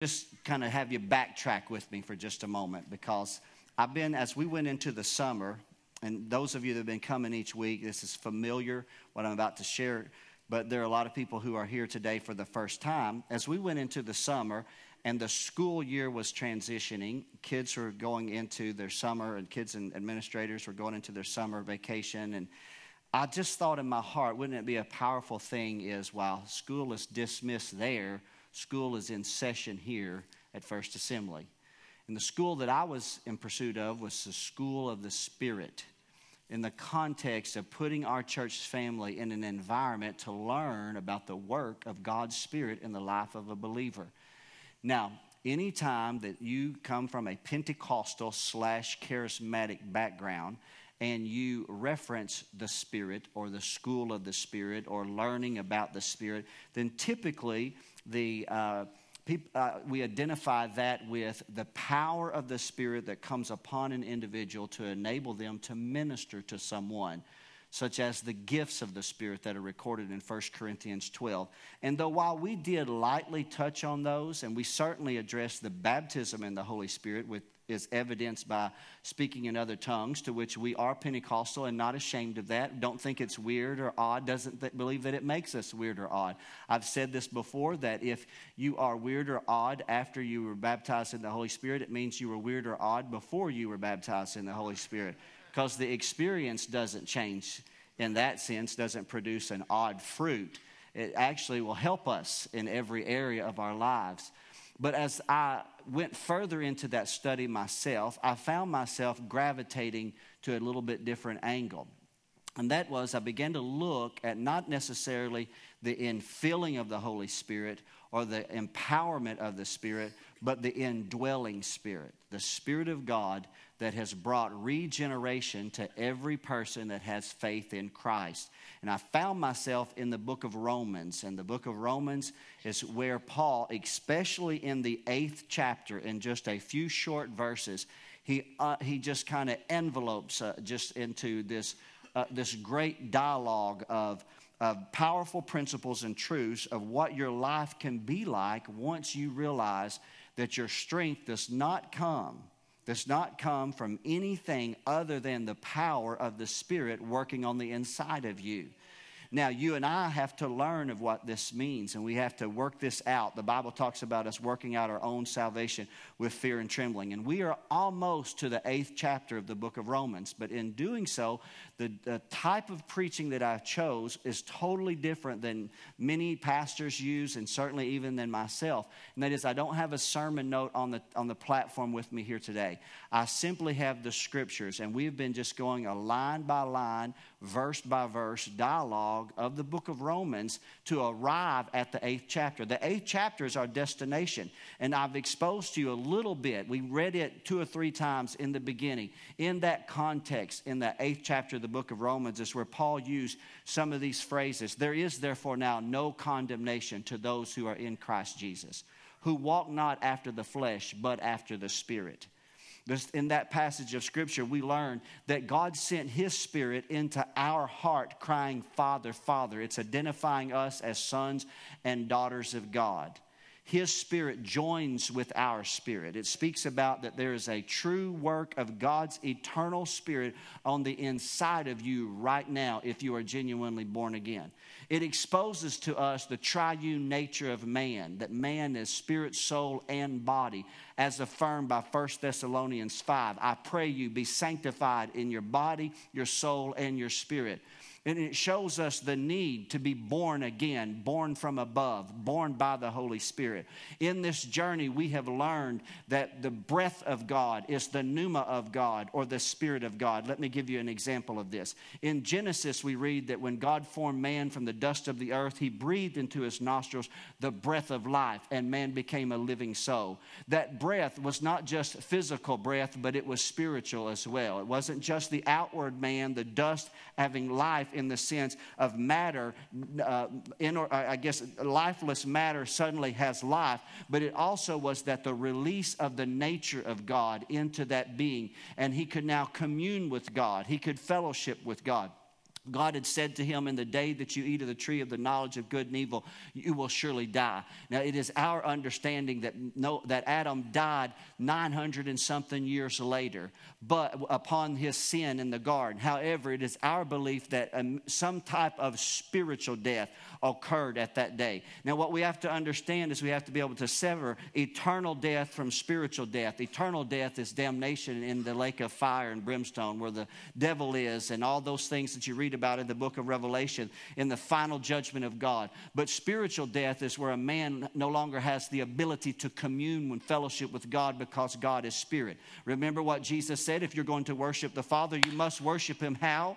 just kind of have you backtrack with me for just a moment because I've been, as we went into the summer, and those of you that have been coming each week, this is familiar what I'm about to share, but there are a lot of people who are here today for the first time. As we went into the summer and the school year was transitioning, kids were going into their summer, and kids and administrators were going into their summer vacation. And I just thought in my heart, wouldn't it be a powerful thing is while school is dismissed there, school is in session here at First Assembly. And the school that I was in pursuit of was the School of the Spirit in the context of putting our church family in an environment to learn about the work of God's Spirit in the life of a believer. Now, anytime that you come from a Pentecostal slash charismatic background and you reference the Spirit or the school of the Spirit or learning about the Spirit, then typically the uh, uh, we identify that with the power of the Spirit that comes upon an individual to enable them to minister to someone, such as the gifts of the Spirit that are recorded in 1 Corinthians 12. And though while we did lightly touch on those, and we certainly addressed the baptism in the Holy Spirit with is evidenced by speaking in other tongues, to which we are Pentecostal and not ashamed of that. Don't think it's weird or odd. Doesn't th- believe that it makes us weird or odd. I've said this before that if you are weird or odd after you were baptized in the Holy Spirit, it means you were weird or odd before you were baptized in the Holy Spirit, because the experience doesn't change in that sense, doesn't produce an odd fruit. It actually will help us in every area of our lives. But as I went further into that study myself, I found myself gravitating to a little bit different angle. And that was, I began to look at not necessarily the infilling of the Holy Spirit or the empowerment of the Spirit, but the indwelling Spirit, the Spirit of God that has brought regeneration to every person that has faith in Christ. And I found myself in the book of Romans. And the book of Romans is where Paul, especially in the eighth chapter, in just a few short verses, he, uh, he just kind of envelopes uh, just into this, uh, this great dialogue of, of powerful principles and truths of what your life can be like once you realize that your strength does not come does not come from anything other than the power of the Spirit working on the inside of you. Now, you and I have to learn of what this means, and we have to work this out. The Bible talks about us working out our own salvation with fear and trembling. And we are almost to the eighth chapter of the book of Romans. But in doing so, the, the type of preaching that I chose is totally different than many pastors use, and certainly even than myself. And that is, I don't have a sermon note on the, on the platform with me here today. I simply have the scriptures, and we've been just going a line by line, verse by verse dialogue of the book of Romans to arrive at the eighth chapter. The eighth chapter is our destination, and I've exposed to you a little bit. We read it two or three times in the beginning. In that context, in the eighth chapter of the book of Romans, is where Paul used some of these phrases. There is therefore now no condemnation to those who are in Christ Jesus, who walk not after the flesh, but after the Spirit in that passage of Scripture, we learn that God sent His Spirit into our heart, crying, Father, Father. It's identifying us as sons and daughters of God. His Spirit joins with our spirit. It speaks about that there is a true work of God's eternal Spirit on the inside of you right now if you are genuinely born again. It exposes to us the triune nature of man, that man is spirit, soul, and body, as affirmed by 1 Thessalonians 5. I pray you be sanctified in your body, your soul, and your spirit. And it shows us the need to be born again, born from above, born by the Holy Spirit. In this journey, we have learned that the breath of God is the pneuma of God or the Spirit of God. Let me give you an example of this. In Genesis, we read that when God formed man from the dust of the earth, he breathed into his nostrils the breath of life, and man became a living soul. That breath was not just physical breath, but it was spiritual as well. It wasn't just the outward man, the dust having life in the sense of matter, uh, in, or, I guess lifeless matter suddenly has life, but it also was that the release of the nature of God into that being, and he could now commune with God, he could fellowship with God. God had said to him, In the day that you eat of the tree of the knowledge of good and evil, you will surely die. Now, it is our understanding that, no, that Adam died 900 and something years later, but upon his sin in the garden. However, it is our belief that um, some type of spiritual death occurred at that day. Now, what we have to understand is we have to be able to sever eternal death from spiritual death. Eternal death is damnation in the lake of fire and brimstone, where the devil is, and all those things that you read about in the book of Revelation in the final judgment of God. But spiritual death is where a man no longer has the ability to commune and fellowship with God because God is spirit. Remember what Jesus said if you're going to worship the Father, you must worship him how?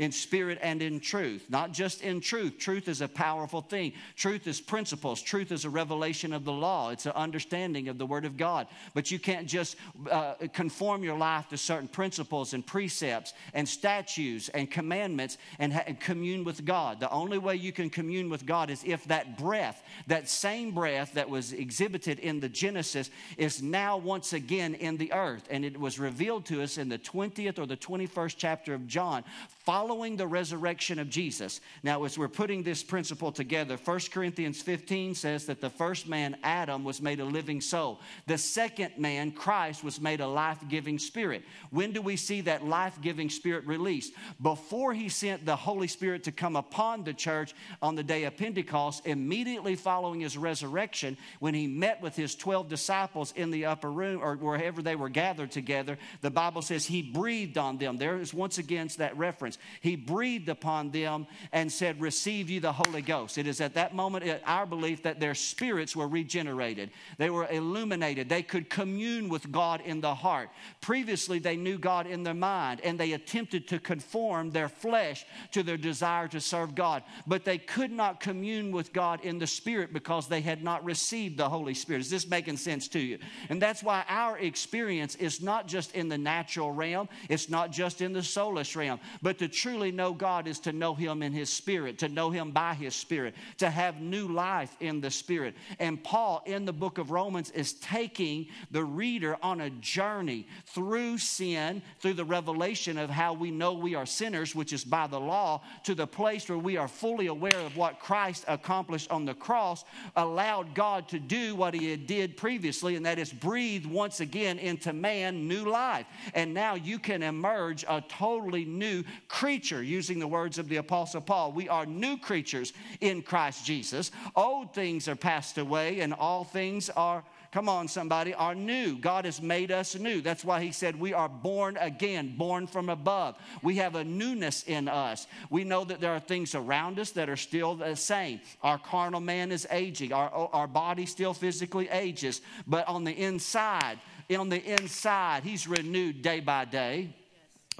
In spirit and in truth. Not just in truth. Truth is a powerful thing. Truth is principles. Truth is a revelation of the law. It's an understanding of the Word of God. But you can't just uh, conform your life to certain principles and precepts and statutes and commandments and, ha- and commune with God. The only way you can commune with God is if that breath, that same breath that was exhibited in the Genesis, is now once again in the earth. And it was revealed to us in the 20th or the 21st chapter of John following the resurrection of Jesus. Now, as we're putting this principle together, 1 Corinthians 15 says that the first man, Adam, was made a living soul. The second man, Christ, was made a life giving spirit. When do we see that life giving spirit released? Before he sent the Holy Spirit to come upon the church on the day of Pentecost, immediately following his resurrection, when he met with his 12 disciples in the upper room or wherever they were gathered together, the Bible says he breathed on them. There is once again that reference he breathed upon them and said, Receive you the Holy Ghost. It is at that moment our belief that their spirits were regenerated, they were illuminated, they could commune with God in the heart. Previously, they knew God in their mind and they attempted to conform their flesh to their desire to serve God, but they could not commune with God in the Spirit because they had not received the Holy Spirit. Is this making sense to you? And that's why our experience is not just in the natural realm, it's not just in the soulless realm, but to truly know God is to know Him in His Spirit, to know Him by His Spirit, to have new life in the Spirit. And Paul, in the book of Romans, is taking the reader on a journey through sin, through the revelation of how we know we are sinners, which is by the law, to the place where we are fully aware of what Christ accomplished on the cross, allowed God to do what He did previously, and that is breathe once again into man new life. And now you can emerge a totally new creature, using the words of the Apostle Paul. We are new creatures in Christ Jesus. Old things are passed away, and all things are come on, somebody, are new. God has made us new. That's why He said we are born again, born from above. We have a newness in us. We know that there are things around us that are still the same. Our carnal man is aging, our, oh, our body still physically ages, but on the inside, on the inside, He's renewed day by day.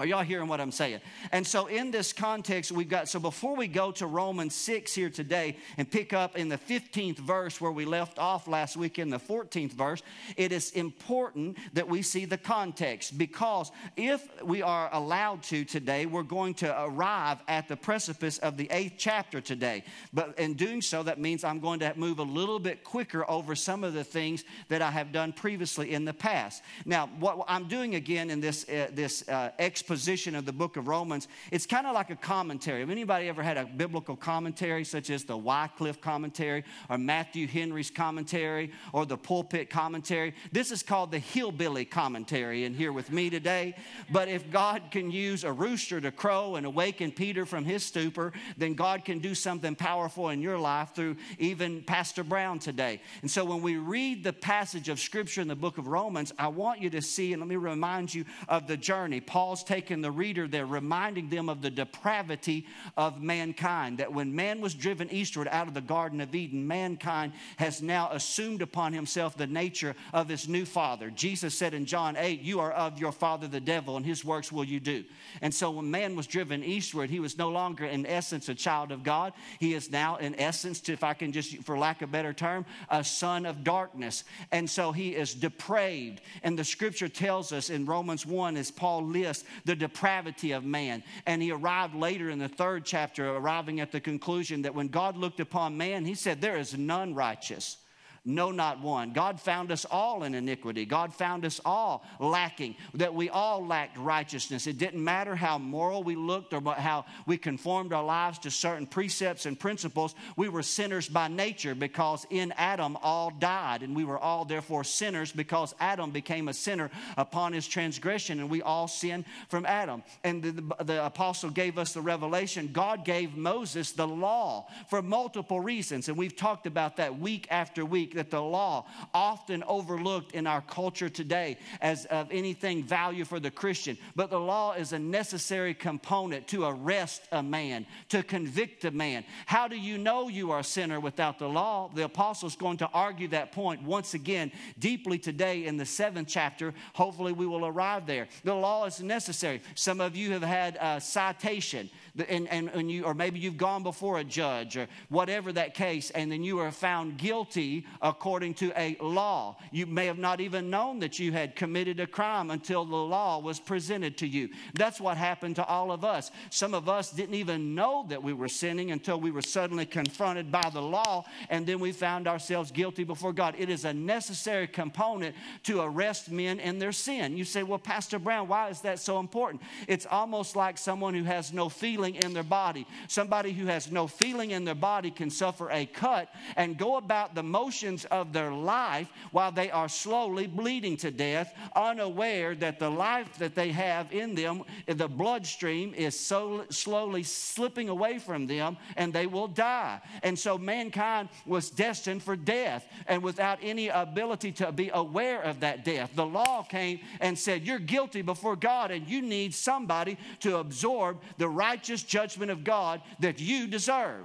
Are y'all hearing what I'm saying? And so, in this context, we've got, so before we go to Romans 6 here today and pick up in the 15th verse where we left off last week in the 14th verse, it is important that we see the context because if we are allowed to today, we're going to arrive at the precipice of the eighth chapter today. But in doing so, that means I'm going to move a little bit quicker over some of the things that I have done previously in the past. Now, what I'm doing again in this, uh, this uh, exposition of the book of Romans, it's kind of like a commentary. Have anybody ever had a biblical commentary, such as the Wycliffe commentary, or Matthew Henry's commentary, or the pulpit commentary? This is called the hillbilly commentary in here with me today. But if God can use a rooster to crow and awaken Peter from his stupor, then God can do something powerful in your life through even Pastor Brown today. And so when we read the passage of Scripture in the book of Romans, I want you to see, and let me remind you of the journey. Paul's taking taking the reader they're reminding them of the depravity of mankind. That when man was driven eastward out of the Garden of Eden, mankind has now assumed upon himself the nature of his new father. Jesus said in John 8, You are of your father the devil, and his works will you do. And so when man was driven eastward, he was no longer in essence a child of God. He is now, in essence, if I can just, for lack of a better term, a son of darkness. And so he is depraved. And the scripture tells us in Romans 1, as Paul lists the depravity of man. And he arrived later in the third chapter, arriving at the conclusion that when God looked upon man, he said, There is none righteous. No, not one. God found us all in iniquity. God found us all lacking, that we all lacked righteousness. It didn't matter how moral we looked or how we conformed our lives to certain precepts and principles. We were sinners by nature because in Adam all died, and we were all therefore sinners because Adam became a sinner upon his transgression, and we all sinned from Adam. And the, the, the apostle gave us the revelation. God gave Moses the law for multiple reasons, and we've talked about that week after week that the law, often overlooked in our culture today as of anything value for the Christian, but the law is a necessary component to arrest a man, to convict a man. How do you know you are a sinner without the law? The apostle is going to argue that point once again deeply today in the seventh chapter. Hopefully, we will arrive there. The law is necessary. Some of you have had a citation and, and, and you, or maybe you've gone before a judge or whatever that case, and then you are found guilty according to a law. You may have not even known that you had committed a crime until the law was presented to you. That's what happened to all of us. Some of us didn't even know that we were sinning until we were suddenly confronted by the law, and then we found ourselves guilty before God. It is a necessary component to arrest men in their sin. You say, Well, Pastor Brown, why is that so important? It's almost like someone who has no feeling feeling in their body. Somebody who has no feeling in their body can suffer a cut and go about the motions of their life while they are slowly bleeding to death, unaware that the life that they have in them, the bloodstream, is so slowly slipping away from them and they will die. And so mankind was destined for death and without any ability to be aware of that death. The law came and said, You're guilty before God and you need somebody to absorb the righteous righteous judgment of God that you deserve.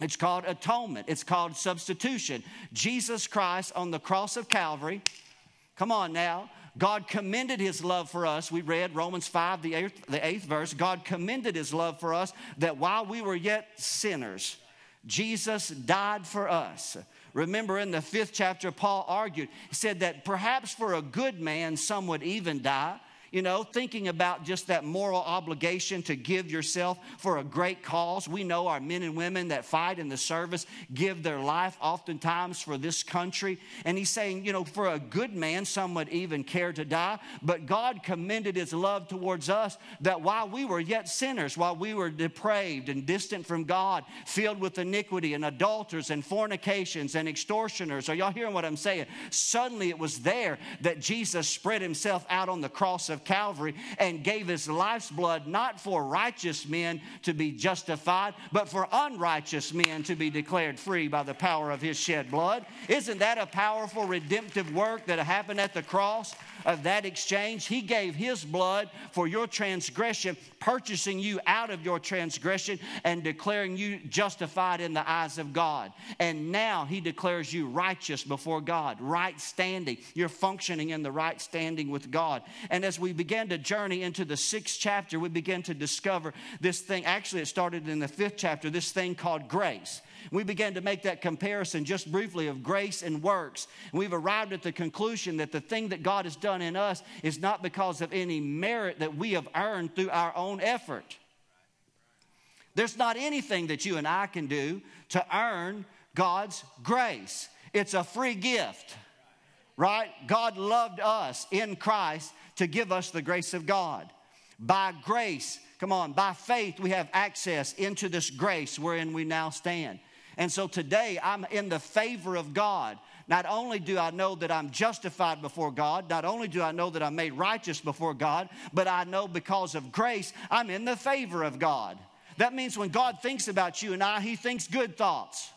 It's called atonement, it's called substitution. Jesus Christ on the cross of Calvary, come on now. God commended his love for us. We read Romans 5, the eighth, the eighth verse. God commended his love for us that while we were yet sinners, Jesus died for us. Remember in the fifth chapter, Paul argued, he said that perhaps for a good man, some would even die you know, thinking about just that moral obligation to give yourself for a great cause. We know our men and women that fight in the service give their life oftentimes for this country. And he's saying, you know, for a good man, some would even care to die. But God commended his love towards us that while we were yet sinners, while we were depraved and distant from God, filled with iniquity and adulterers and fornications and extortioners, are y'all hearing what I'm saying? Suddenly it was there that Jesus spread himself out on the cross of Calvary and gave his life's blood not for righteous men to be justified, but for unrighteous men to be declared free by the power of his shed blood. Isn't that a powerful redemptive work that happened at the cross? of that exchange. He gave His blood for your transgression, purchasing you out of your transgression and declaring you justified in the eyes of God. And now He declares you righteous before God, right standing. You're functioning in the right standing with God. And as we began to journey into the sixth chapter, we began to discover this thing. Actually, it started in the fifth chapter, this thing called grace. We began to make that comparison just briefly of grace and works. And we've arrived at the conclusion that the thing that God has done in us is not because of any merit that we have earned through our own effort. There's not anything that you and I can do to earn God's grace. It's a free gift, right? God loved us in Christ to give us the grace of God. By grace, come on, by faith, we have access into this grace wherein we now stand. And so today I'm in the favor of God. Not only do I know that I'm justified before God, not only do I know that I'm made righteous before God, but I know because of grace, I'm in the favor of God. That means when God thinks about you and I, He thinks good thoughts.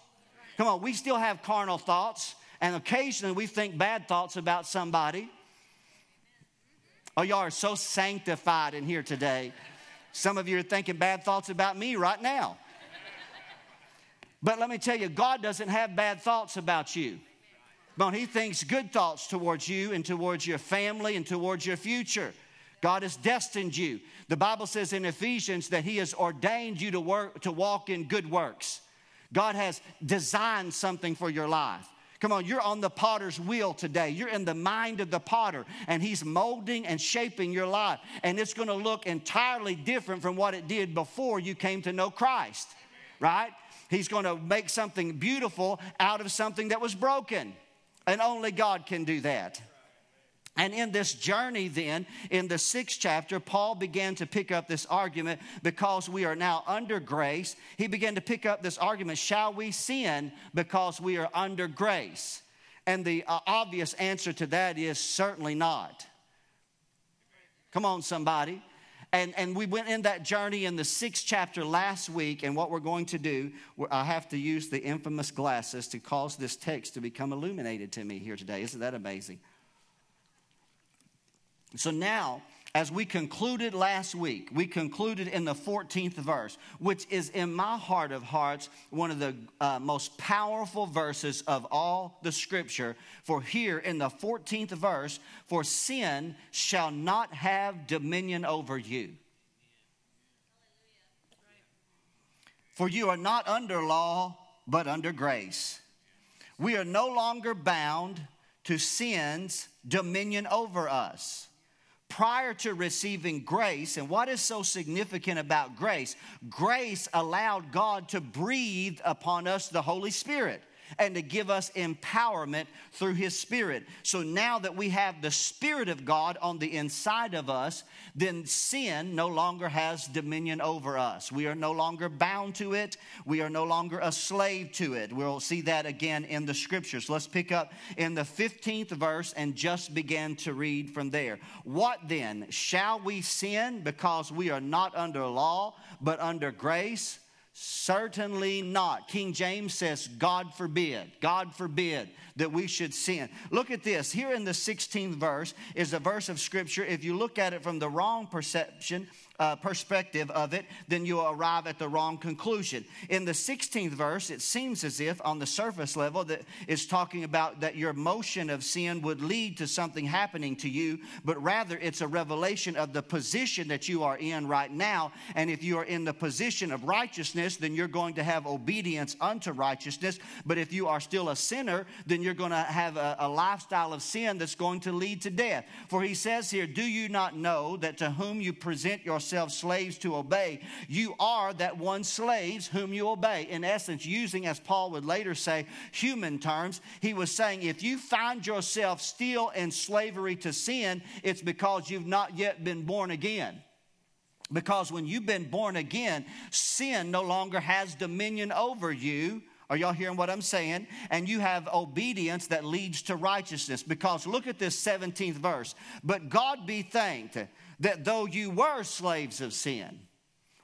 Come on, we still have carnal thoughts, and occasionally we think bad thoughts about somebody. Oh, y'all are so sanctified in here today. Some of you are thinking bad thoughts about me right now. But let me tell you, God doesn't have bad thoughts about you. But He thinks good thoughts towards you and towards your family and towards your future. God has destined you. The Bible says in Ephesians that He has ordained you to work to walk in good works. God has designed something for your life. Come on, you're on the potter's wheel today. You're in the mind of the potter, and he's molding and shaping your life. And it's going to look entirely different from what it did before you came to know Christ, right? He's going to make something beautiful out of something that was broken. And only God can do that. And in this journey, then, in the sixth chapter, Paul began to pick up this argument because we are now under grace. He began to pick up this argument shall we sin because we are under grace? And the uh, obvious answer to that is certainly not. Come on, somebody. And, and we went in that journey in the sixth chapter last week. And what we're going to do, I have to use the infamous glasses to cause this text to become illuminated to me here today. Isn't that amazing? So now, as we concluded last week, we concluded in the 14th verse, which is in my heart of hearts one of the uh, most powerful verses of all the scripture. For here in the 14th verse, for sin shall not have dominion over you. For you are not under law, but under grace. We are no longer bound to sin's dominion over us prior to receiving grace. And what is so significant about grace? Grace allowed God to breathe upon us the Holy Spirit and to give us empowerment through His Spirit. So now that we have the Spirit of God on the inside of us, then sin no longer has dominion over us. We are no longer bound to it, we are no longer a slave to it. We'll see that again in the scriptures. Let's pick up in the 15th verse and just begin to read from there. What then? Shall we sin because we are not under law, but under grace? Certainly not. King James says, God forbid, God forbid that we should sin. Look at this. Here in the 16th verse is a verse of scripture. If you look at it from the wrong perception, uh, perspective of it, then you'll arrive at the wrong conclusion. In the 16th verse, it seems as if on the surface level that it's talking about that your motion of sin would lead to something happening to you, but rather it's a revelation of the position that you are in right now. And if you are in the position of righteousness, then you're going to have obedience unto righteousness. But if you are still a sinner, then you're going to have a, a lifestyle of sin that's going to lead to death. For he says here, Do you not know that to whom you present yourself slaves to obey. You are that one slaves whom you obey. In essence, using, as Paul would later say, human terms, he was saying if you find yourself still in slavery to sin, it's because you've not yet been born again. Because when you've been born again, sin no longer has dominion over you. Are y'all hearing what I'm saying? And you have obedience that leads to righteousness. Because look at this 17th verse. But God be thanked that though you were slaves of sin,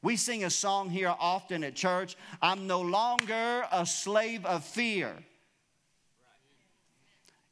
we sing a song here often at church I'm no longer a slave of fear.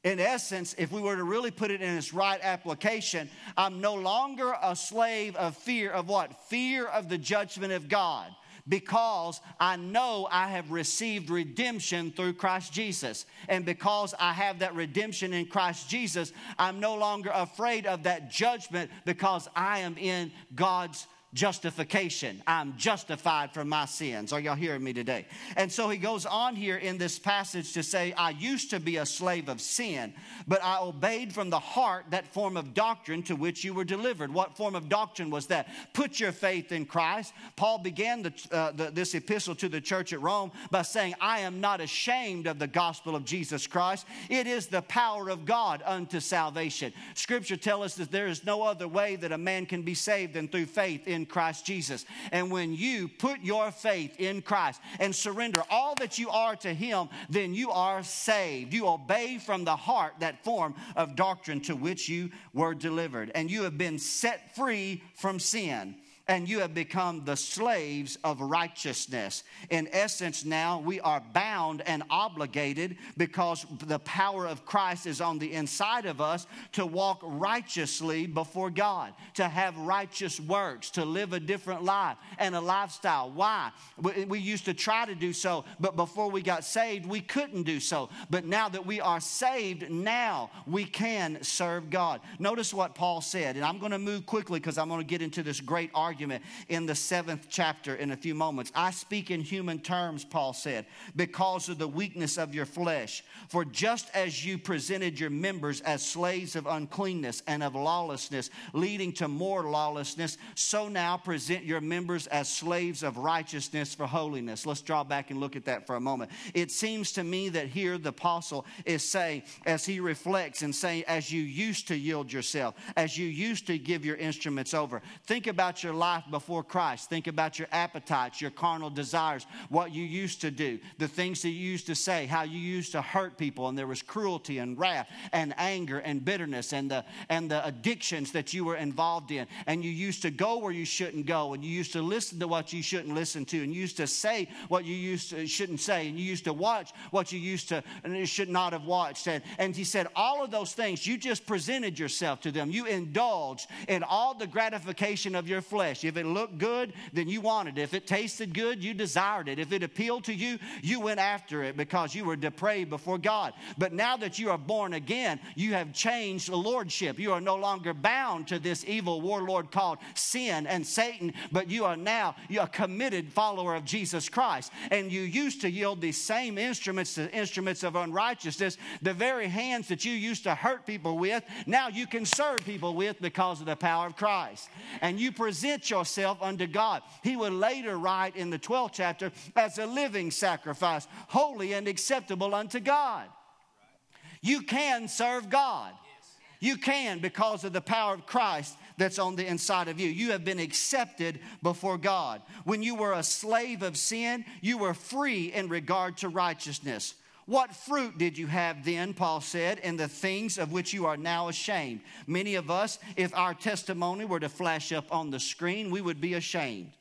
In essence, if we were to really put it in its right application, I'm no longer a slave of fear of what? Fear of the judgment of God because I know I have received redemption through Christ Jesus. And because I have that redemption in Christ Jesus, I'm no longer afraid of that judgment because I am in God's justification. I'm justified from my sins. Are y'all hearing me today? And so he goes on here in this passage to say, I used to be a slave of sin, but I obeyed from the heart that form of doctrine to which you were delivered. What form of doctrine was that? Put your faith in Christ. Paul began the, uh, the, this epistle to the church at Rome by saying, I am not ashamed of the gospel of Jesus Christ. It is the power of God unto salvation. Scripture tells us that there is no other way that a man can be saved than through faith in Christ Jesus. And when you put your faith in Christ and surrender all that you are to Him, then you are saved. You obey from the heart that form of doctrine to which you were delivered. And you have been set free from sin and you have become the slaves of righteousness. In essence, now we are bound and obligated because the power of Christ is on the inside of us to walk righteously before God, to have righteous works, to live a different life and a lifestyle. Why? We, used to try to do so, but before we got saved, we couldn't do so. But now that we are saved, now we can serve God. Notice what Paul said, and I'm going to move quickly because I'm going to get into this great argument argument in the seventh chapter in a few moments. I speak in human terms, Paul said, because of the weakness of your flesh. For just as you presented your members as slaves of uncleanness and of lawlessness, leading to more lawlessness, so now present your members as slaves of righteousness for holiness. Let's draw back and look at that for a moment. It seems to me that here the apostle is saying, as he reflects and saying, as you used to yield yourself, as you used to give your instruments over, think about your life before Christ. Think about your appetites, your carnal desires, what you used to do, the things that you used to say, how you used to hurt people, and there was cruelty and wrath and anger and bitterness and the, and the addictions that you were involved in. And you used to go where you shouldn't go, and you used to listen to what you shouldn't listen to, and you used to say what you used to, shouldn't say, and you used to watch what you used to and should not have watched. And, and he said, all of those things, you just presented yourself to them. You indulged in all the gratification of your flesh. If it looked good, then you wanted it. If it tasted good, you desired it. If it appealed to you, you went after it because you were depraved before God. But now that you are born again, you have changed the lordship. You are no longer bound to this evil warlord called sin and Satan, but you are now a committed follower of Jesus Christ. And you used to yield these same instruments to instruments of unrighteousness, the very hands that you used to hurt people with, now you can serve people with because of the power of Christ. And you present yourself unto God. He would later write in the 12th chapter as a living sacrifice, holy and acceptable unto God. You can serve God. You can because of the power of Christ that's on the inside of you. You have been accepted before God. When you were a slave of sin, you were free in regard to righteousness. What fruit did you have then, Paul said, in the things of which you are now ashamed? Many of us, if our testimony were to flash up on the screen, we would be ashamed.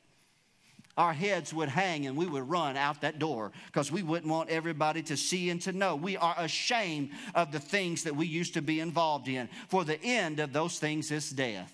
Our heads would hang and we would run out that door because we wouldn't want everybody to see and to know. We are ashamed of the things that we used to be involved in, for the end of those things is death.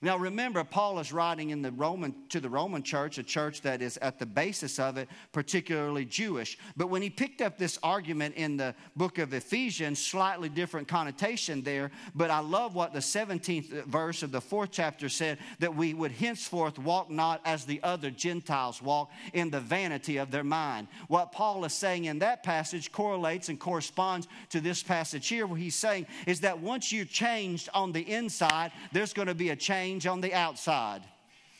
Now remember, Paul is writing in the Roman to the Roman church, a church that is at the basis of it, particularly Jewish. But when he picked up this argument in the book of Ephesians, slightly different connotation there. But I love what the 17th verse of the fourth chapter said that we would henceforth walk not as the other Gentiles walk in the vanity of their mind. What Paul is saying in that passage correlates and corresponds to this passage here, where he's saying is that once you're changed on the inside, there's going to be a change change on the outside.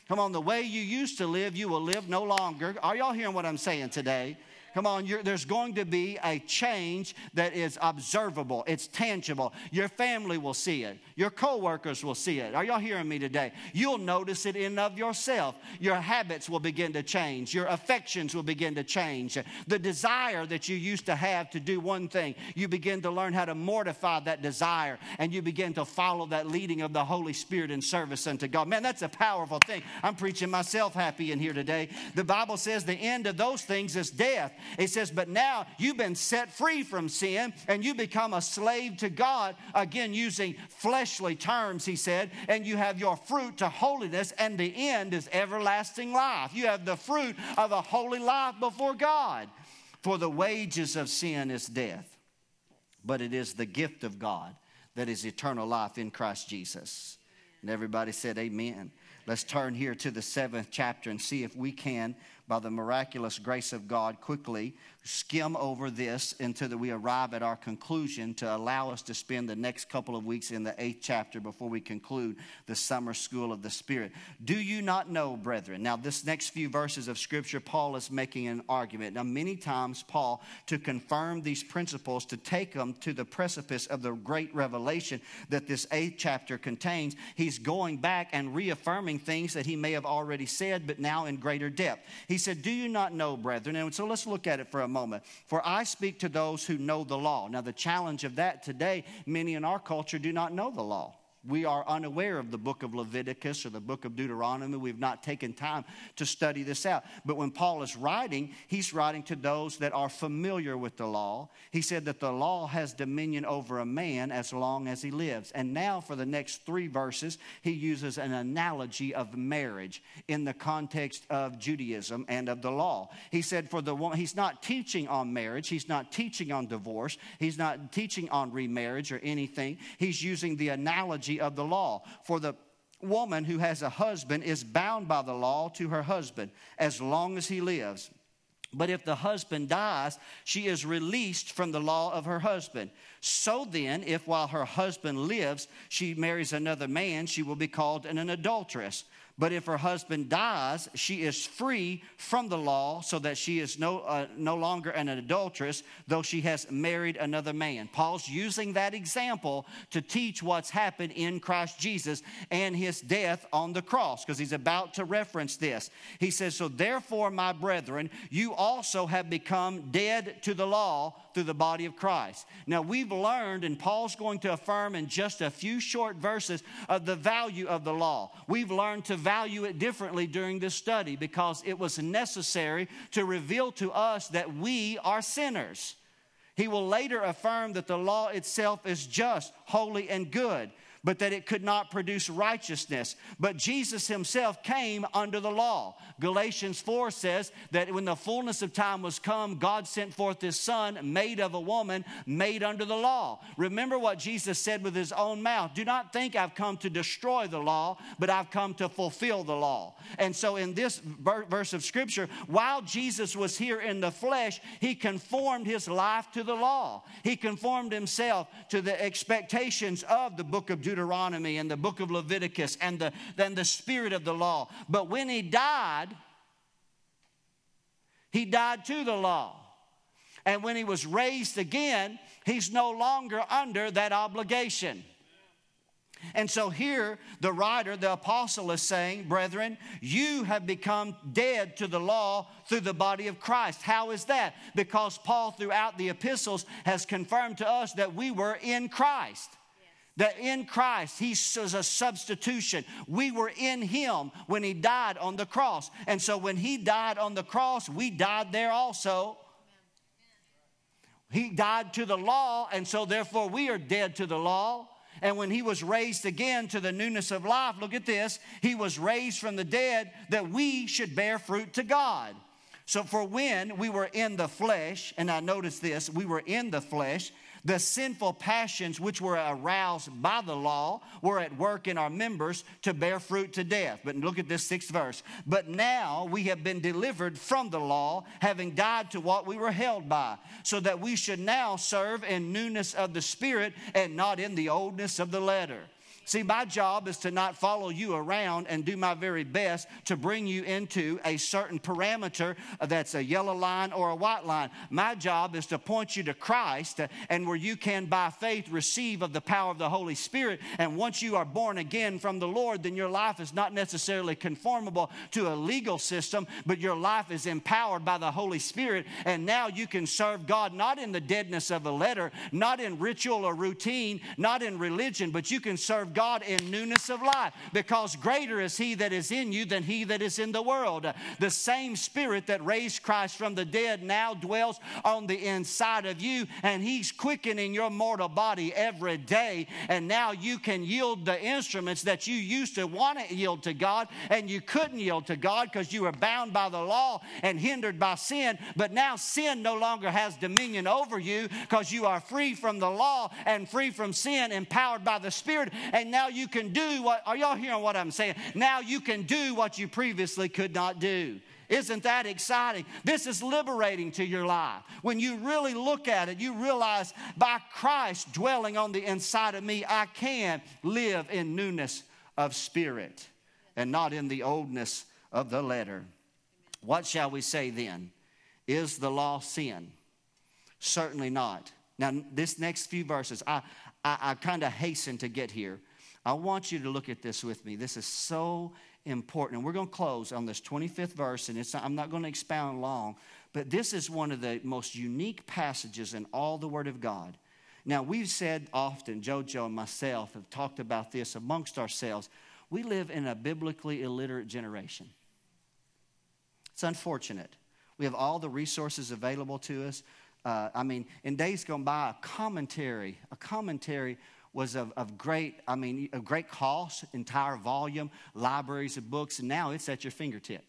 Come on, the way you used to live, you will live no longer. Are y'all hearing what I'm saying today? Come on, there's going to be a change that is observable, it's tangible. Your family will see it, your coworkers will see it. Are y'all hearing me today? You'll notice it in of yourself. Your habits will begin to change, your affections will begin to change. The desire that you used to have to do one thing, you begin to learn how to mortify that desire and you begin to follow that leading of the Holy Spirit in service unto God. Man, that's a powerful thing. I'm preaching myself happy in here today. The Bible says the end of those things is death. It says, But now you've been set free from sin and you become a slave to God, again, using fleshly terms, he said, and you have your fruit to holiness, and the end is everlasting life. You have the fruit of a holy life before God. For the wages of sin is death, but it is the gift of God that is eternal life in Christ Jesus. And everybody said, Amen. Let's turn here to the seventh chapter and see if we can by the miraculous grace of God, quickly skim over this until that we arrive at our conclusion to allow us to spend the next couple of weeks in the eighth chapter before we conclude the summer school of the Spirit. Do you not know, brethren? Now, this next few verses of Scripture, Paul is making an argument. Now, many times, Paul, to confirm these principles, to take them to the precipice of the great revelation that this eighth chapter contains, he's going back and reaffirming things that he may have already said, but now in greater depth. He said, Do you not know, brethren? And so let's look at it for a moment. For I speak to those who know the law. Now, the challenge of that today, many in our culture do not know the law. We are unaware of the book of Leviticus or the book of Deuteronomy. We've not taken time to study this out. But when Paul is writing, he's writing to those that are familiar with the law. He said that the law has dominion over a man as long as he lives. And now, for the next three verses, he uses an analogy of marriage in the context of Judaism and of the law. He said, for the one, he's not teaching on marriage, he's not teaching on divorce, he's not teaching on remarriage or anything. He's using the analogy of the law. For the woman who has a husband is bound by the law to her husband as long as he lives. But if the husband dies, she is released from the law of her husband. So then, if while her husband lives, she marries another man, she will be called an adulteress. But if her husband dies, she is free from the law, so that she is no, uh, no longer an adulteress, though she has married another man. Paul's using that example to teach what's happened in Christ Jesus and his death on the cross, because he's about to reference this. He says, So therefore, my brethren, you also have become dead to the law through the body of Christ. Now, we've learned, and Paul's going to affirm in just a few short verses of the value of the law. We've learned to value it differently during this study because it was necessary to reveal to us that we are sinners. He will later affirm that the law itself is just, holy, and good but that it could not produce righteousness. But Jesus himself came under the law. Galatians 4 says that when the fullness of time was come, God sent forth his son, made of a woman, made under the law. Remember what Jesus said with his own mouth Do not think I've come to destroy the law, but I've come to fulfill the law. And so in this verse of scripture, while Jesus was here in the flesh, he conformed his life to the law. He conformed himself to the expectations of the book of Deuteronomy and the book of Leviticus and the, then the spirit of the law. But when he died, he died to the law. And when he was raised again, he's no longer under that obligation. And so here, the writer, the apostle, is saying, Brethren, you have become dead to the law through the body of Christ. How is that? Because Paul, throughout the epistles, has confirmed to us that we were in Christ that in Christ, He was a substitution. We were in Him when He died on the cross. And so when He died on the cross, we died there also. He died to the law, and so therefore we are dead to the law. And when he was raised again to the newness of life, look at this, he was raised from the dead that we should bear fruit to God. So, for when we were in the flesh, and I notice this, we were in the flesh, the sinful passions which were aroused by the law were at work in our members to bear fruit to death. But look at this sixth verse. But now we have been delivered from the law, having died to what we were held by, so that we should now serve in newness of the Spirit and not in the oldness of the letter. See, my job is to not follow you around and do my very best to bring you into a certain parameter that's a yellow line or a white line. My job is to point you to Christ uh, and where you can, by faith, receive of the power of the Holy Spirit. And once you are born again from the Lord, then your life is not necessarily conformable to a legal system, but your life is empowered by the Holy Spirit. And now you can serve God not in the deadness of a letter, not in ritual or routine, not in religion, but you can serve God in newness of life because greater is He that is in you than He that is in the world. The same Spirit that raised Christ from the dead now dwells on the inside of you, and He's quickening your mortal body every day. And now you can yield the instruments that you used to want to yield to God, and you couldn't yield to God because you were bound by the law and hindered by sin. But now sin no longer has dominion over you because you are free from the law and free from sin, empowered by the Spirit. And and now you can do what, are y'all hearing what I'm saying? Now you can do what you previously could not do. Isn't that exciting? This is liberating to your life. When you really look at it, you realize by Christ dwelling on the inside of me, I can live in newness of spirit and not in the oldness of the letter. What shall we say then? Is the law sin? Certainly not. Now, this next few verses, I, I, I kind of hasten to get here I want you to look at this with me. This is so important. And we're going to close on this 25th verse, and not, I'm not going to expound long, but this is one of the most unique passages in all the Word of God. Now, we've said often, JoJo and myself have talked about this amongst ourselves. We live in a biblically illiterate generation. It's unfortunate. We have all the resources available to us. Uh, I mean, in days gone by, a commentary, a commentary was of, of great, I mean, of great cost, entire volume, libraries of books, and now it's at your fingertip.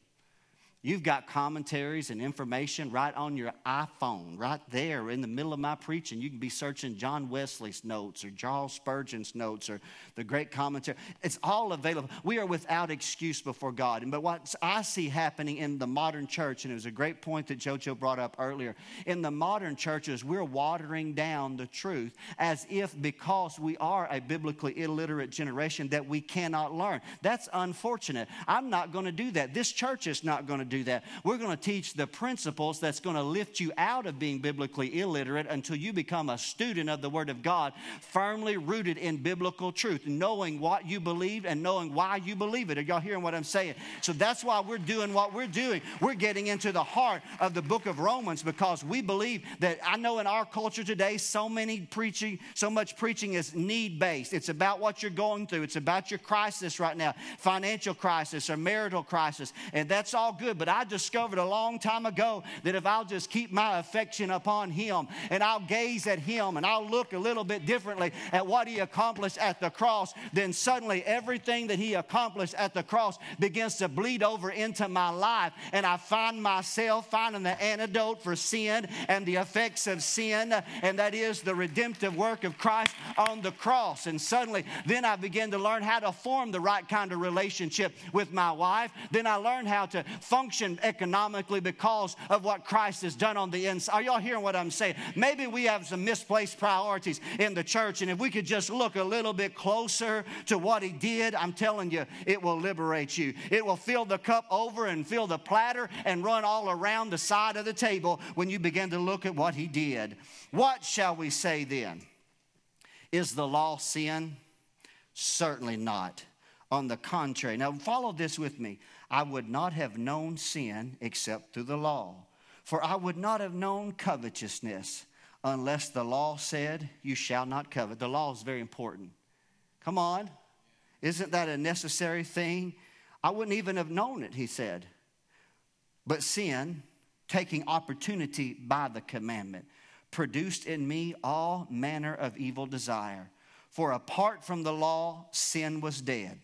You've got commentaries and information right on your iPhone, right there in the middle of my preaching. You can be searching John Wesley's notes or Charles Spurgeon's notes or the great commentary. It's all available. We are without excuse before God. But what I see happening in the modern church, and it was a great point that JoJo brought up earlier, in the modern churches, we're watering down the truth as if because we are a biblically illiterate generation that we cannot learn. That's unfortunate. I'm not going to do that. This church is not going to do that. We're going to teach the principles that's going to lift you out of being biblically illiterate until you become a student of the Word of God, firmly rooted in biblical truth, knowing what you believe and knowing why you believe it. Are y'all hearing what I'm saying? So that's why we're doing what we're doing. We're getting into the heart of the book of Romans because we believe that I know in our culture today, so many preaching, so much preaching is need based. It's about what you're going through, it's about your crisis right now, financial crisis or marital crisis, and that's all good but I discovered a long time ago that if I'll just keep my affection upon Him and I'll gaze at Him and I'll look a little bit differently at what He accomplished at the cross, then suddenly everything that He accomplished at the cross begins to bleed over into my life. And I find myself finding the antidote for sin and the effects of sin, and that is the redemptive work of Christ on the cross. And suddenly, then I begin to learn how to form the right kind of relationship with my wife. Then I learn how to function function economically because of what Christ has done on the inside. Are y'all hearing what I'm saying? Maybe we have some misplaced priorities in the church, and if we could just look a little bit closer to what He did, I'm telling you, it will liberate you. It will fill the cup over and fill the platter and run all around the side of the table when you begin to look at what He did. What shall we say then? Is the law sin? Certainly not. On the contrary. Now, follow this with me. I would not have known sin except through the law. For I would not have known covetousness unless the law said, You shall not covet. The law is very important. Come on. Isn't that a necessary thing? I wouldn't even have known it, he said. But sin, taking opportunity by the commandment, produced in me all manner of evil desire. For apart from the law, sin was dead.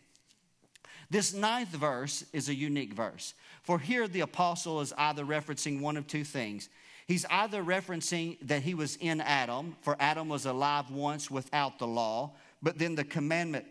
This ninth verse is a unique verse. For here the apostle is either referencing one of two things. He's either referencing that he was in Adam, for Adam was alive once without the law, but then the commandment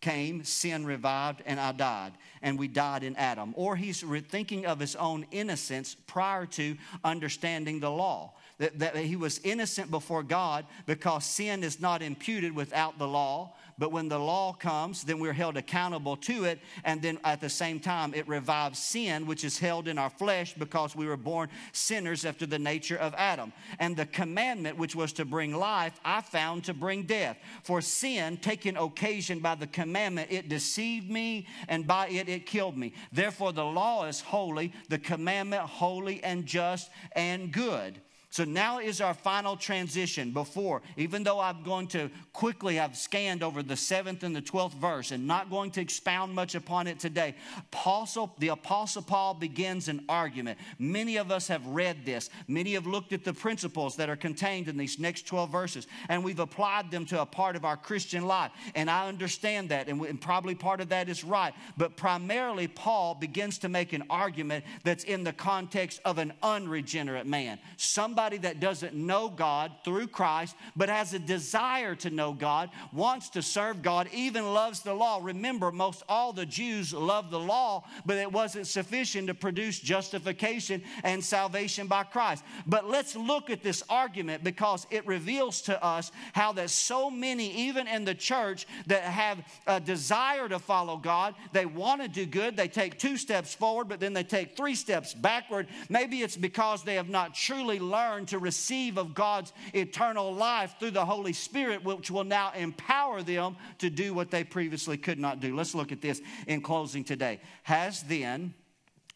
came, sin revived, and I died, and we died in Adam. Or he's thinking of his own innocence prior to understanding the law that, that he was innocent before God because sin is not imputed without the law. But when the law comes, then we're held accountable to it. And then at the same time, it revives sin, which is held in our flesh because we were born sinners after the nature of Adam. And the commandment, which was to bring life, I found to bring death. For sin, taking occasion by the commandment, it deceived me, and by it, it killed me. Therefore, the law is holy, the commandment holy and just and good. So now is our final transition before, even though I'm going to quickly have scanned over the seventh and the twelfth verse and not going to expound much upon it today. Apostle, the Apostle Paul begins an argument. Many of us have read this, many have looked at the principles that are contained in these next 12 verses, and we've applied them to a part of our Christian life. And I understand that, and, and probably part of that is right. But primarily, Paul begins to make an argument that's in the context of an unregenerate man. Somebody somebody that doesn't know God through Christ, but has a desire to know God, wants to serve God, even loves the law. Remember, most all the Jews loved the law, but it wasn't sufficient to produce justification and salvation by Christ. But let's look at this argument because it reveals to us how that so many, even in the church, that have a desire to follow God, they want to do good, they take two steps forward, but then they take three steps backward. Maybe it's because they have not truly learned learn to receive of God's eternal life through the Holy Spirit, which will now empower them to do what they previously could not do. Let's look at this in closing today. Has then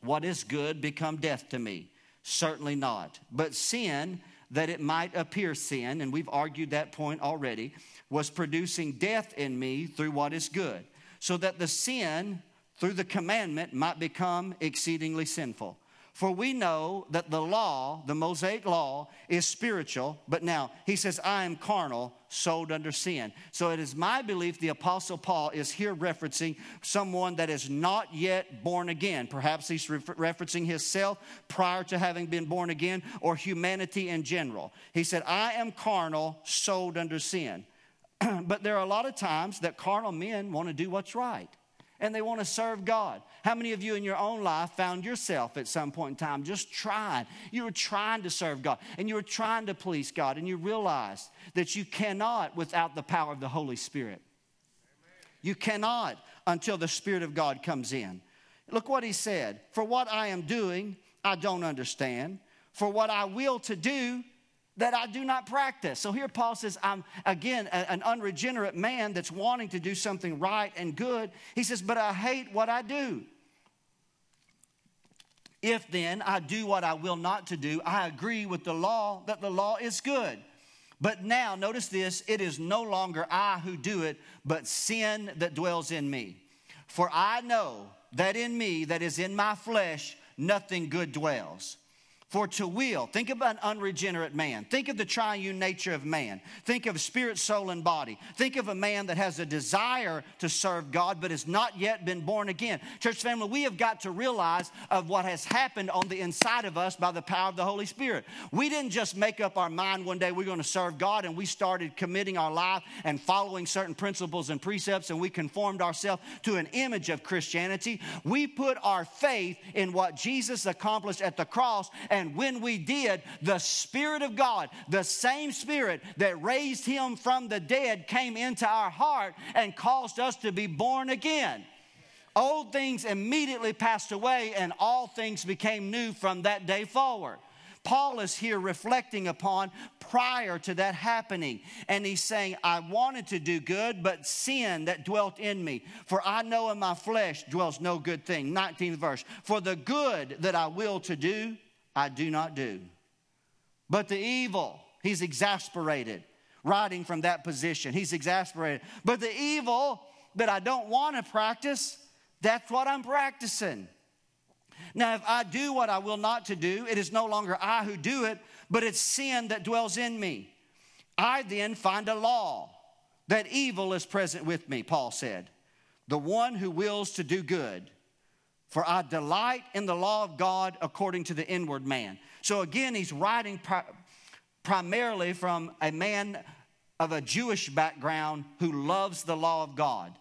what is good become death to me? Certainly not. But sin, that it might appear sin, and we've argued that point already, was producing death in me through what is good, so that the sin through the commandment might become exceedingly sinful. For we know that the law, the Mosaic law, is spiritual, but now he says, I am carnal, sold under sin. So it is my belief the Apostle Paul is here referencing someone that is not yet born again. Perhaps he's re- referencing himself prior to having been born again or humanity in general. He said, I am carnal, sold under sin. but there are a lot of times that carnal men want to do what's right and they want to serve God. How many of you in your own life found yourself at some point in time just trying? You were trying to serve God and you were trying to please God, and you realized that you cannot without the power of the Holy Spirit. You cannot until the Spirit of God comes in. Look what he said For what I am doing, I don't understand. For what I will to do, that I do not practice. So here Paul says, I'm again an unregenerate man that's wanting to do something right and good. He says, but I hate what I do. If then I do what I will not to do, I agree with the law that the law is good. But now, notice this it is no longer I who do it, but sin that dwells in me. For I know that in me, that is in my flesh, nothing good dwells. For to will, think of an unregenerate man. Think of the triune nature of man. Think of spirit, soul, and body. Think of a man that has a desire to serve God but has not yet been born again. Church family, we have got to realize of what has happened on the inside of us by the power of the Holy Spirit. We didn't just make up our mind one day we're going to serve God and we started committing our life and following certain principles and precepts and we conformed ourselves to an image of Christianity. We put our faith in what Jesus accomplished at the cross and and when we did, the Spirit of God, the same Spirit that raised him from the dead, came into our heart and caused us to be born again. Old things immediately passed away, and all things became new from that day forward. Paul is here reflecting upon prior to that happening. And he's saying, I wanted to do good, but sin that dwelt in me. For I know in my flesh dwells no good thing. 19th verse. For the good that I will to do, I do not do. But the evil, he's exasperated, writing from that position. He's exasperated. But the evil that I don't want to practice, that's what I'm practicing. Now, if I do what I will not to do, it is no longer I who do it, but it's sin that dwells in me. I then find a law that evil is present with me, Paul said. The one who wills to do good for I delight in the law of God according to the inward man. So again, he's writing pri- primarily from a man of a Jewish background who loves the law of God.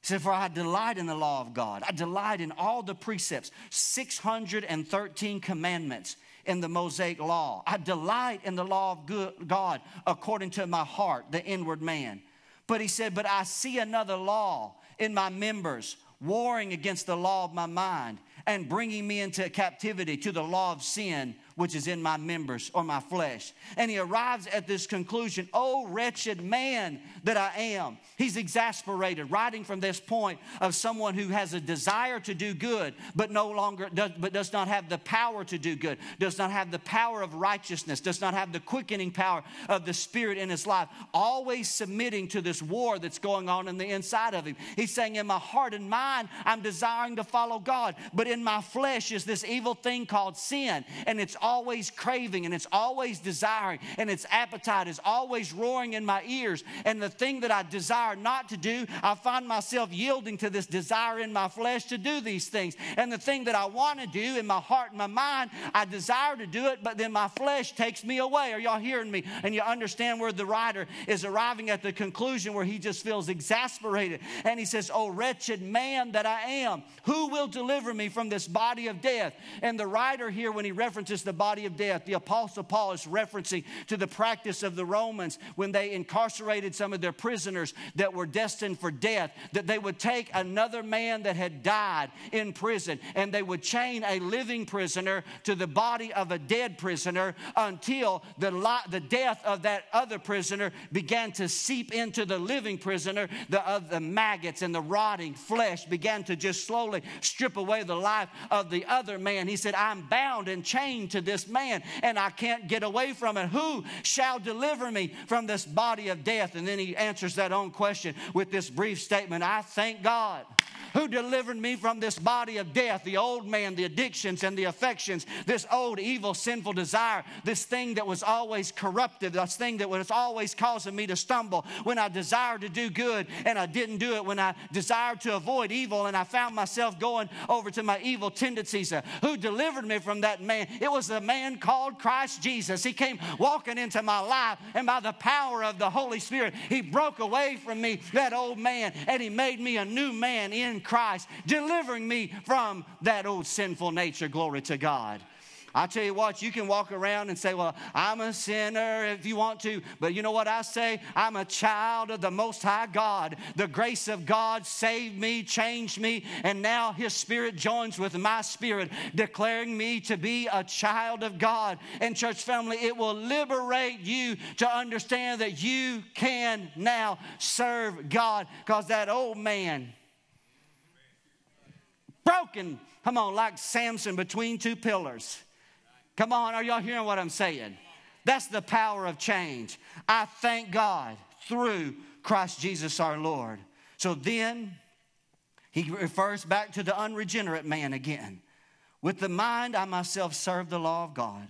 He said, For I delight in the law of God. I delight in all the precepts, 613 commandments in the Mosaic law. I delight in the law of God according to my heart, the inward man. But he said, But I see another law in my members warring against the law of my mind and bringing me into captivity to the law of sin which is in my members or my flesh. And he arrives at this conclusion Oh, wretched man that I am. He's exasperated, writing from this point of someone who has a desire to do good, but no longer does, but does not have the power to do good, does not have the power of righteousness, does not have the quickening power of the Spirit in his life, always submitting to this war that's going on in the inside of him. He's saying, In my heart and mind, I'm desiring to follow God, but in my flesh is this evil thing called sin, and it's always craving and it's always desiring and its appetite is always roaring in my ears. And the thing that I desire not to do, I find myself yielding to this desire in my flesh to do these things. And the thing that I want to do in my heart and my mind, I desire to do it, but then my flesh takes me away. Are y'all hearing me? And you understand where the writer is arriving at the conclusion where he just feels exasperated. And he says, Oh, wretched man that I am, who will deliver me from this body of death? And the writer here, when he references the body of death. The Apostle Paul is referencing to the practice of the Romans when they incarcerated some of their prisoners that were destined for death, that they would take another man that had died in prison and they would chain a living prisoner to the body of a dead prisoner until the, li- the death of that other prisoner began to seep into the living prisoner. The, uh, the maggots and the rotting flesh began to just slowly strip away the life of the other man. He said, I'm bound and chained to this man, and I can't get away from it. Who shall deliver me from this body of death? And then he answers that own question with this brief statement I thank God who delivered me from this body of death, the old man, the addictions and the affections, this old evil, sinful desire, this thing that was always corruptive, this thing that was always causing me to stumble when I desired to do good and I didn't do it, when I desired to avoid evil and I found myself going over to my evil tendencies. Uh, who delivered me from that man? It was a man called Christ Jesus. He came walking into my life, and by the power of the Holy Spirit, He broke away from me that old man and He made me a new man in Christ, delivering me from that old sinful nature. Glory to God. I tell you what, you can walk around and say, Well, I'm a sinner if you want to. But you know what I say? I'm a child of the Most High God. The grace of God saved me, changed me, and now His Spirit joins with my spirit, declaring me to be a child of God. And, church family, it will liberate you to understand that you can now serve God because that old man broken, come on, like Samson between two pillars. Come on, are y'all hearing what I'm saying? That's the power of change. I thank God through Christ Jesus our Lord. So then he refers back to the unregenerate man again. With the mind, I myself serve the law of God,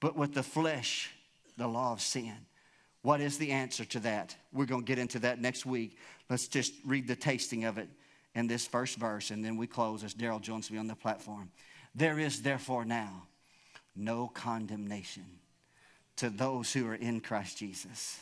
but with the flesh, the law of sin. What is the answer to that? We're going to get into that next week. Let's just read the tasting of it in this first verse, and then we close as Daryl joins me on the platform. There is therefore now no condemnation to those who are in Christ Jesus,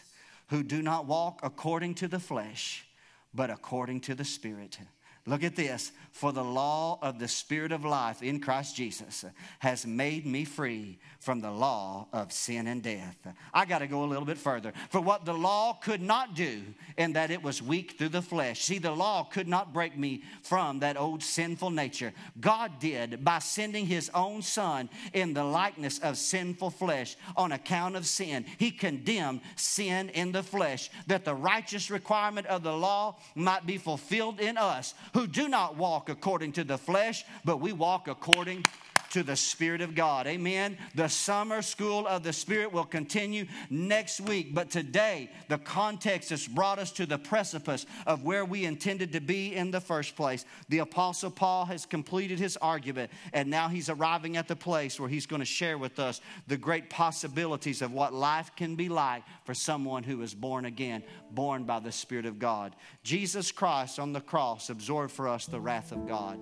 who do not walk according to the flesh, but according to the Spirit. Look at this. For the law of the Spirit of life in Christ Jesus has made me free from the law of sin and death. I got to go a little bit further. For what the law could not do, in that it was weak through the flesh. See, the law could not break me from that old sinful nature. God did by sending his own Son in the likeness of sinful flesh on account of sin. He condemned sin in the flesh, that the righteous requirement of the law might be fulfilled in us who do not walk according to the flesh, but we walk according to the Spirit of God. Amen. The summer school of the Spirit will continue next week, but today the context has brought us to the precipice of where we intended to be in the first place. The Apostle Paul has completed his argument, and now he's arriving at the place where he's going to share with us the great possibilities of what life can be like for someone who is born again, born by the Spirit of God. Jesus Christ on the cross absorbed for us the wrath of God.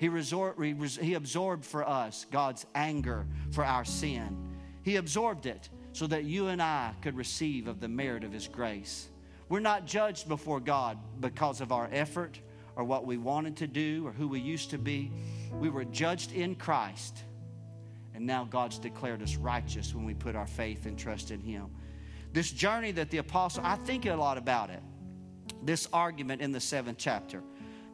He, resort, he absorbed for us God's anger for our sin. He absorbed it so that you and I could receive of the merit of His grace. We're not judged before God because of our effort or what we wanted to do or who we used to be. We were judged in Christ. And now God's declared us righteous when we put our faith and trust in Him. This journey that the apostle, I think a lot about it. This argument in the seventh chapter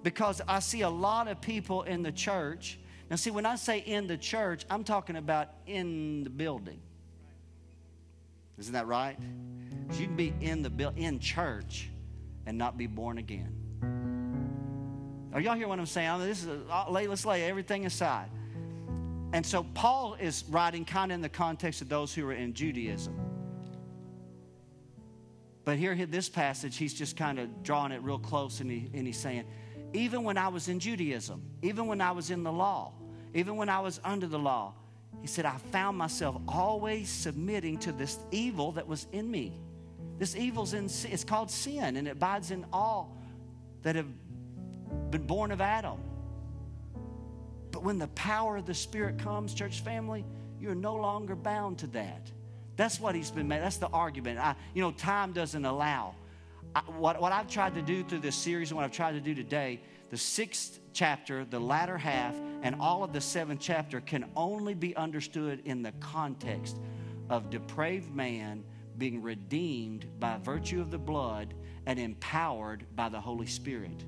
because I see a lot of people in the church. Now, see, when I say in the church, I'm talking about in the building. Isn't that right? You can be in the build, in church and not be born again. Are y'all hear what I'm saying? This is a, uh, let's lay everything aside. And so Paul is writing kind of in the context of those who are in Judaism. But here, this passage, he's just kind of drawing it real close, and, he, and he's saying, even when I was in Judaism, even when I was in the law, even when I was under the law, he said, I found myself always submitting to this evil that was in me. This evil's in it's called sin, and it abides in all that have been born of Adam. But when the power of the Spirit comes, church family, you're no longer bound to that. That's what he's been made. That's the argument. I, you know, time doesn't allow What, what I've tried to do through this series and what I've tried to do today, the sixth chapter, the latter half, and all of the seventh chapter can only be understood in the context of depraved man being redeemed by virtue of the blood and empowered by the Holy Spirit.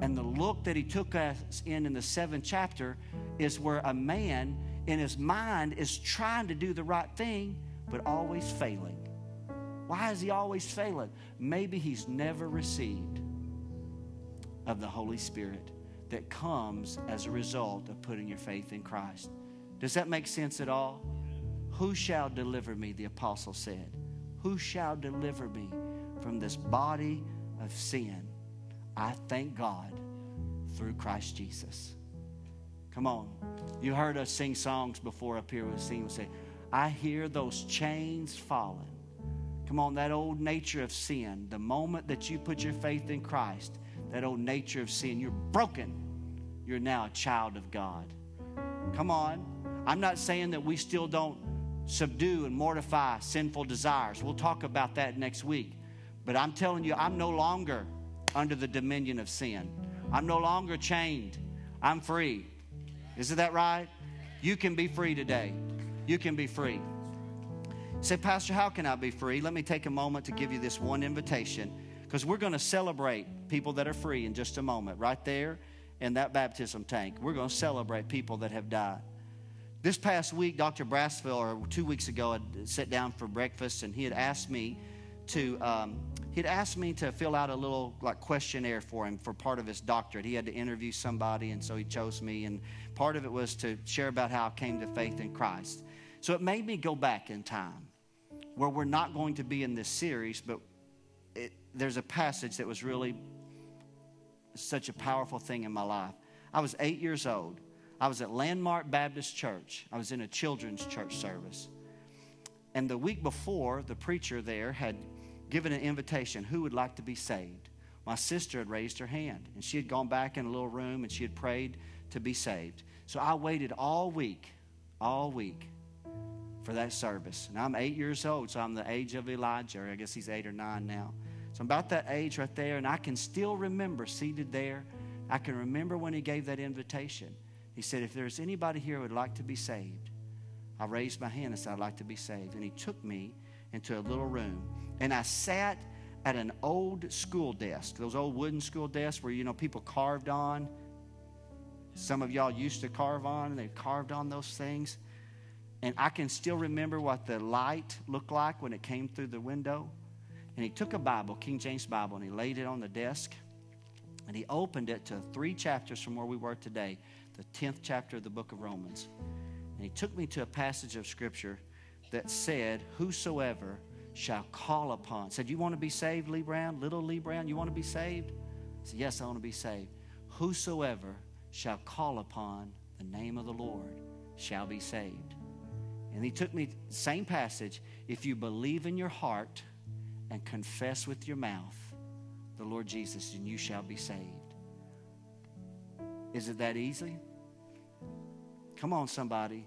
And the look that he took us in in the seventh chapter is where a man in his mind is trying to do the right thing, but always failing. Why is he always failing? Maybe he's never received of the Holy Spirit that comes as a result of putting your faith in Christ. Does that make sense at all? Who shall deliver me? The apostle said. Who shall deliver me from this body of sin? I thank God through Christ Jesus. Come on. You heard us sing songs before up here. We sing, we say, I hear those chains falling. Come on, that old nature of sin, the moment that you put your faith in Christ, that old nature of sin, you're broken. You're now a child of God. Come on. I'm not saying that we still don't subdue and mortify sinful desires. We'll talk about that next week. But I'm telling you, I'm no longer under the dominion of sin. I'm no longer chained. I'm free. Isn't that right? You can be free today. You can be free. Say, Pastor, how can I be free? Let me take a moment to give you this one invitation because we're going to celebrate people that are free in just a moment. Right there in that baptism tank, we're going to celebrate people that have died. This past week, Dr. Brassfield, or two weeks ago, had sat down for breakfast and he had asked me to um, he'd asked me to fill out a little like questionnaire for him for part of his doctorate. He had to interview somebody, and so he chose me. And part of it was to share about how I came to faith in Christ. So it made me go back in time, where we're not going to be in this series, but it, there's a passage that was really such a powerful thing in my life. I was eight years old. I was at Landmark Baptist Church. I was in a children's church service. And the week before, the preacher there had given an invitation who would like to be saved. My sister had raised her hand, and she had gone back in a little room and she had prayed to be saved. So I waited all week, all week for that service. And I'm eight years old, so I'm the age of Elijah. I guess he's eight or nine now. So I'm about that age right there, and I can still remember seated there. I can remember when he gave that invitation. He said, If there's anybody here who would like to be saved, I raised my hand and said, I'd like to be saved. And he took me into a little room and I sat at an old school desk, those old wooden school desks where, you know, people carved on. Some of y'all used to carve on, and they carved on those things. And I can still remember what the light looked like when it came through the window. And he took a Bible, King James Bible, and he laid it on the desk. And he opened it to three chapters from where we were today, the 10th chapter of the book of Romans. And he took me to a passage of Scripture that said, Whosoever shall call upon. Said, You want to be saved, Lee Brown? Little Lee Brown, you want to be saved? I said, Yes, I want to be saved. Whosoever shall call upon the name of the Lord shall be saved. And he took me, same passage, if you believe in your heart and confess with your mouth the Lord Jesus, and you shall be saved. Is it that easy? Come on, somebody.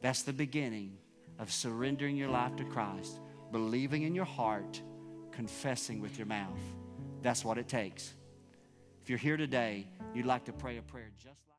That's the beginning of surrendering your life to Christ believing in your heart, confessing with your mouth. That's what it takes. If you're here today, you'd like to pray a prayer just like